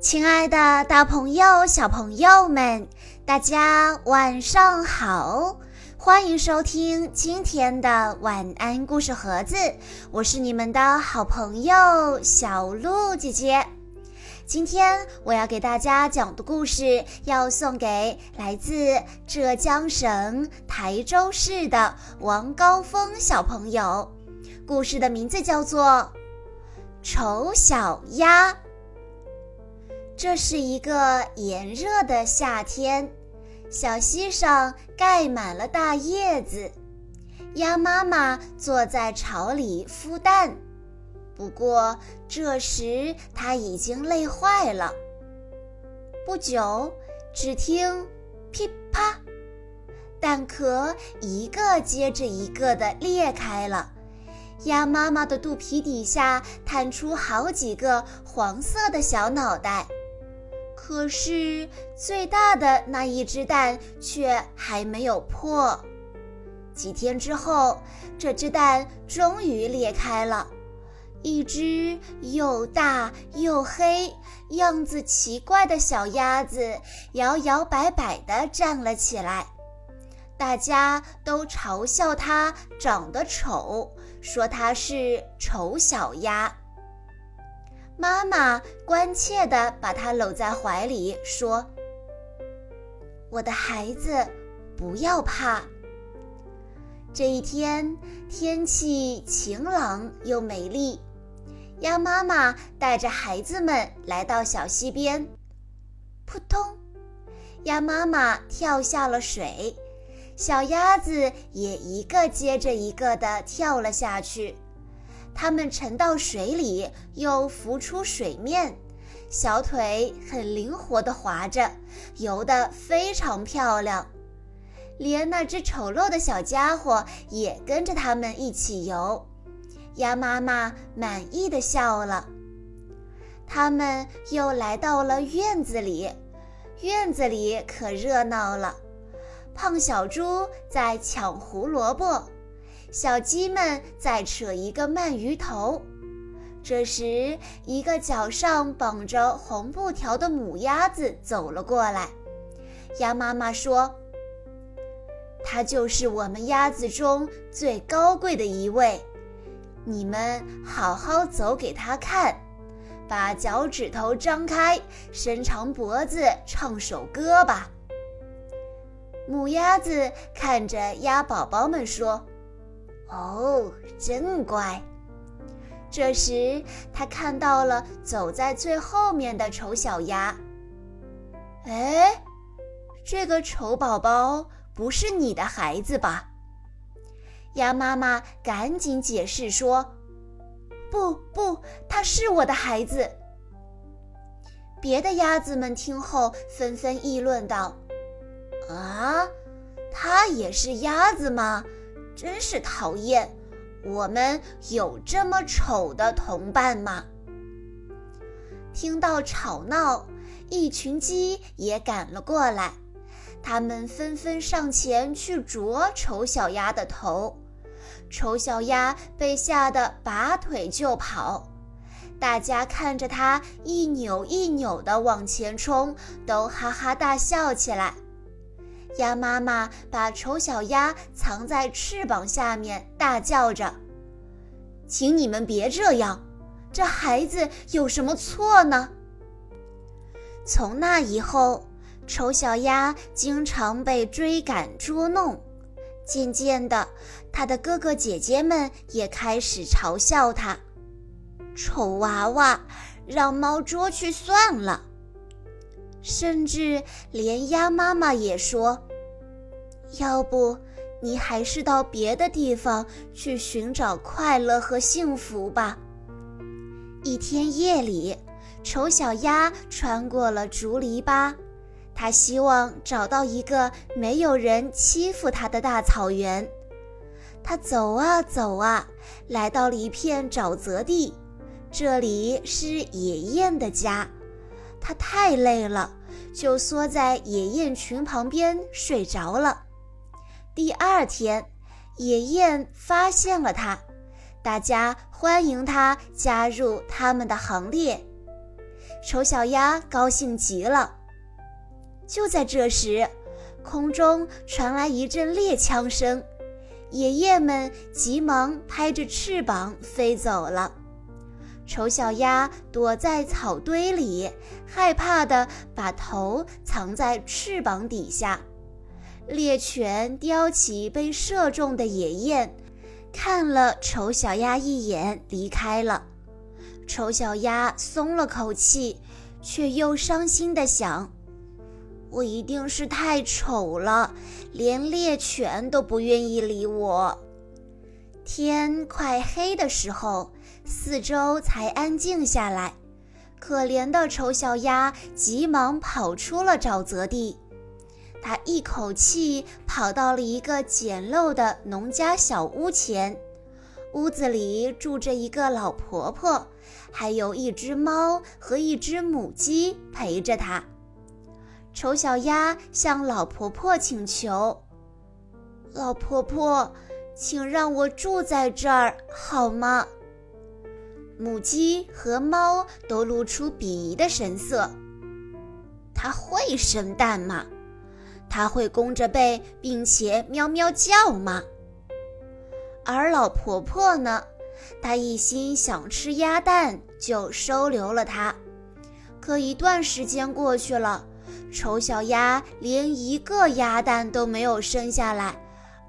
亲爱的，大朋友、小朋友们，大家晚上好！欢迎收听今天的晚安故事盒子，我是你们的好朋友小鹿姐姐。今天我要给大家讲的故事，要送给来自浙江省台州市的王高峰小朋友。故事的名字叫做《丑小鸭》。这是一个炎热的夏天，小溪上盖满了大叶子，鸭妈妈坐在巢里孵蛋。不过这时它已经累坏了。不久，只听“噼啪”，蛋壳一个接着一个的裂开了，鸭妈妈的肚皮底下探出好几个黄色的小脑袋。可是最大的那一只蛋却还没有破。几天之后，这只蛋终于裂开了，一只又大又黑、样子奇怪的小鸭子摇摇摆摆地站了起来。大家都嘲笑它长得丑，说它是丑小鸭。妈妈关切地把他搂在怀里，说：“我的孩子，不要怕。”这一天天气晴朗又美丽，鸭妈妈带着孩子们来到小溪边，扑通，鸭妈妈跳下了水，小鸭子也一个接着一个地跳了下去。它们沉到水里，又浮出水面，小腿很灵活地划着，游得非常漂亮。连那只丑陋的小家伙也跟着它们一起游。鸭妈妈满意的笑了。他们又来到了院子里，院子里可热闹了。胖小猪在抢胡萝卜。小鸡们在扯一个鳗鱼头，这时，一个脚上绑着红布条的母鸭子走了过来。鸭妈妈说：“它就是我们鸭子中最高贵的一位，你们好好走给它看，把脚趾头张开，伸长脖子，唱首歌吧。”母鸭子看着鸭宝宝们说。哦，真乖。这时，他看到了走在最后面的丑小鸭。哎，这个丑宝宝不是你的孩子吧？鸭妈妈赶紧解释说：“不不，他是我的孩子。”别的鸭子们听后纷纷议论道：“啊，他也是鸭子吗？”真是讨厌！我们有这么丑的同伴吗？听到吵闹，一群鸡也赶了过来，它们纷纷上前去啄丑小鸭的头。丑小鸭被吓得拔腿就跑，大家看着它一扭一扭地往前冲，都哈哈大笑起来。鸭妈妈把丑小鸭藏在翅膀下面，大叫着：“请你们别这样，这孩子有什么错呢？”从那以后，丑小鸭经常被追赶捉弄，渐渐的，它的哥哥姐姐们也开始嘲笑它：“丑娃娃，让猫捉去算了。”甚至连鸭妈妈也说：“要不，你还是到别的地方去寻找快乐和幸福吧。”一天夜里，丑小鸭穿过了竹篱笆，它希望找到一个没有人欺负它的大草原。它走啊走啊，来到了一片沼泽地，这里是野雁的家。它太累了，就缩在野雁群旁边睡着了。第二天，野雁发现了它，大家欢迎它加入他们的行列。丑小鸭高兴极了。就在这时，空中传来一阵猎枪声，野雁们急忙拍着翅膀飞走了。丑小鸭躲在草堆里，害怕地把头藏在翅膀底下。猎犬叼起被射中的野雁，看了丑小鸭一眼，离开了。丑小鸭松了口气，却又伤心地想：“我一定是太丑了，连猎犬都不愿意理我。”天快黑的时候。四周才安静下来，可怜的丑小鸭急忙跑出了沼泽地。它一口气跑到了一个简陋的农家小屋前，屋子里住着一个老婆婆，还有一只猫和一只母鸡陪着她。丑小鸭向老婆婆请求：“老婆婆，请让我住在这儿好吗？”母鸡和猫都露出鄙夷的神色。它会生蛋吗？它会弓着背并且喵喵叫吗？而老婆婆呢？她一心想吃鸭蛋，就收留了它。可一段时间过去了，丑小鸭连一个鸭蛋都没有生下来，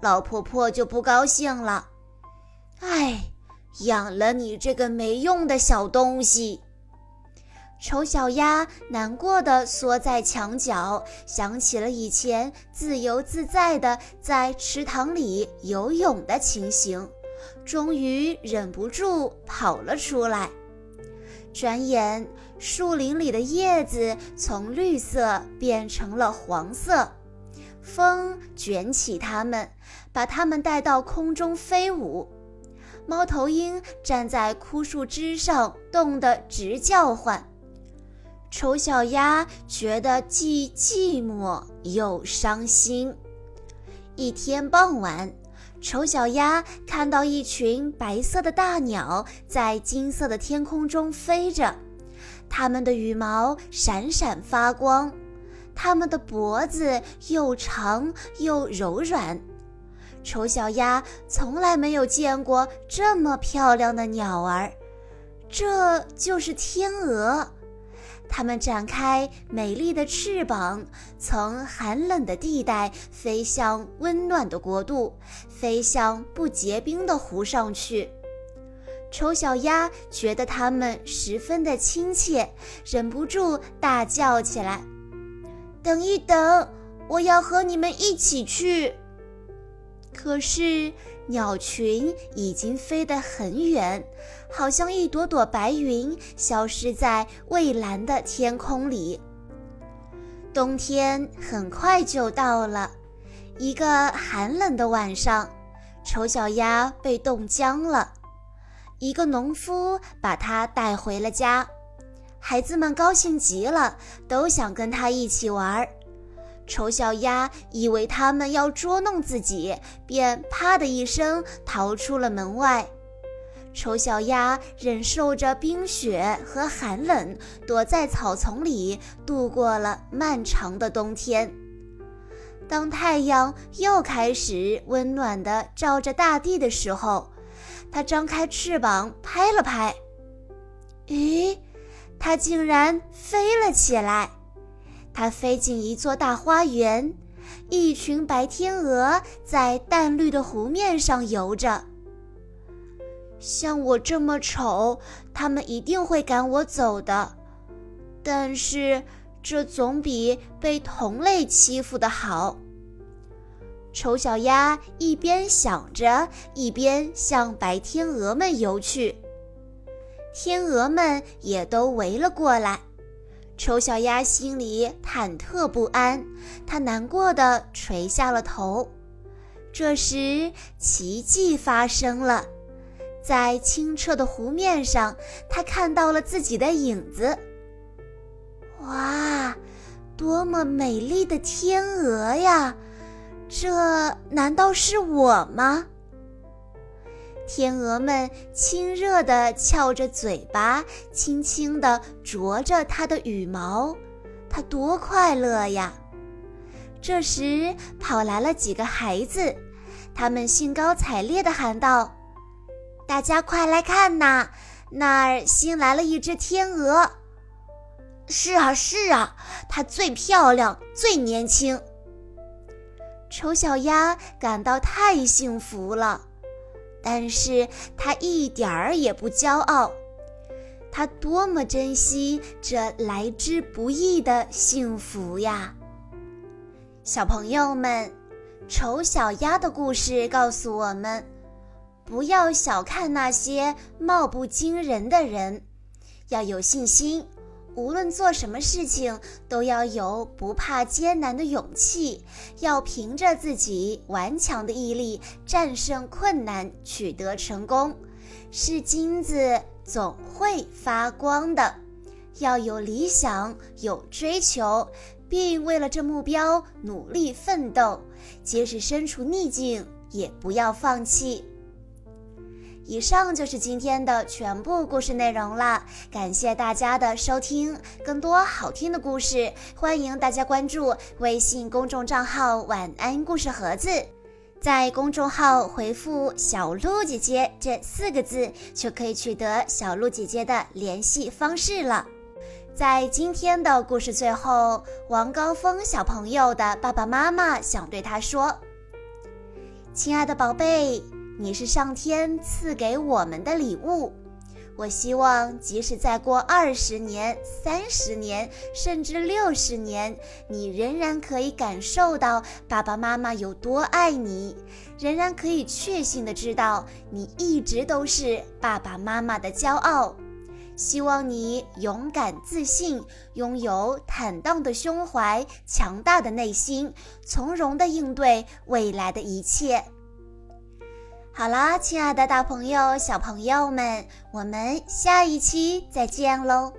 老婆婆就不高兴了。唉。养了你这个没用的小东西，丑小鸭难过的缩在墙角，想起了以前自由自在的在池塘里游泳的情形，终于忍不住跑了出来。转眼，树林里的叶子从绿色变成了黄色，风卷起它们，把它们带到空中飞舞。猫头鹰站在枯树枝上，冻得直叫唤。丑小鸭觉得既寂寞又伤心。一天傍晚，丑小鸭看到一群白色的大鸟在金色的天空中飞着，它们的羽毛闪闪发光，它们的脖子又长又柔软。丑小鸭从来没有见过这么漂亮的鸟儿，这就是天鹅。它们展开美丽的翅膀，从寒冷的地带飞向温暖的国度，飞向不结冰的湖上去。丑小鸭觉得它们十分的亲切，忍不住大叫起来：“等一等，我要和你们一起去！”可是，鸟群已经飞得很远，好像一朵朵白云消失在蔚蓝的天空里。冬天很快就到了，一个寒冷的晚上，丑小鸭被冻僵了。一个农夫把它带回了家，孩子们高兴极了，都想跟他一起玩儿。丑小鸭以为他们要捉弄自己，便啪的一声逃出了门外。丑小鸭忍受着冰雪和寒冷，躲在草丛里度过了漫长的冬天。当太阳又开始温暖地照着大地的时候，它张开翅膀拍了拍，咦，它竟然飞了起来。它飞进一座大花园，一群白天鹅在淡绿的湖面上游着。像我这么丑，它们一定会赶我走的。但是这总比被同类欺负的好。丑小鸭一边想着，一边向白天鹅们游去。天鹅们也都围了过来。丑小鸭心里忐忑不安，它难过的垂下了头。这时，奇迹发生了，在清澈的湖面上，它看到了自己的影子。哇，多么美丽的天鹅呀！这难道是我吗？天鹅们亲热地翘着嘴巴，轻轻地啄着它的羽毛，它多快乐呀！这时，跑来了几个孩子，他们兴高采烈地喊道：“大家快来看呐，那儿新来了一只天鹅！是啊，是啊，它最漂亮，最年轻。”丑小鸭感到太幸福了。但是他一点儿也不骄傲，他多么珍惜这来之不易的幸福呀！小朋友们，丑小鸭的故事告诉我们，不要小看那些貌不惊人的人，要有信心。无论做什么事情，都要有不怕艰难的勇气，要凭着自己顽强的毅力战胜困难，取得成功。是金子总会发光的，要有理想，有追求，并为了这目标努力奋斗，即使身处逆境，也不要放弃。以上就是今天的全部故事内容了，感谢大家的收听。更多好听的故事，欢迎大家关注微信公众账号“晚安故事盒子”，在公众号回复“小鹿姐姐”这四个字，就可以取得小鹿姐姐的联系方式了。在今天的故事最后，王高峰小朋友的爸爸妈妈想对他说：“亲爱的宝贝。”你是上天赐给我们的礼物，我希望即使再过二十年、三十年，甚至六十年，你仍然可以感受到爸爸妈妈有多爱你，仍然可以确信的知道你一直都是爸爸妈妈的骄傲。希望你勇敢自信，拥有坦荡的胸怀、强大的内心，从容的应对未来的一切。好啦，亲爱的大朋友、小朋友们，我们下一期再见喽！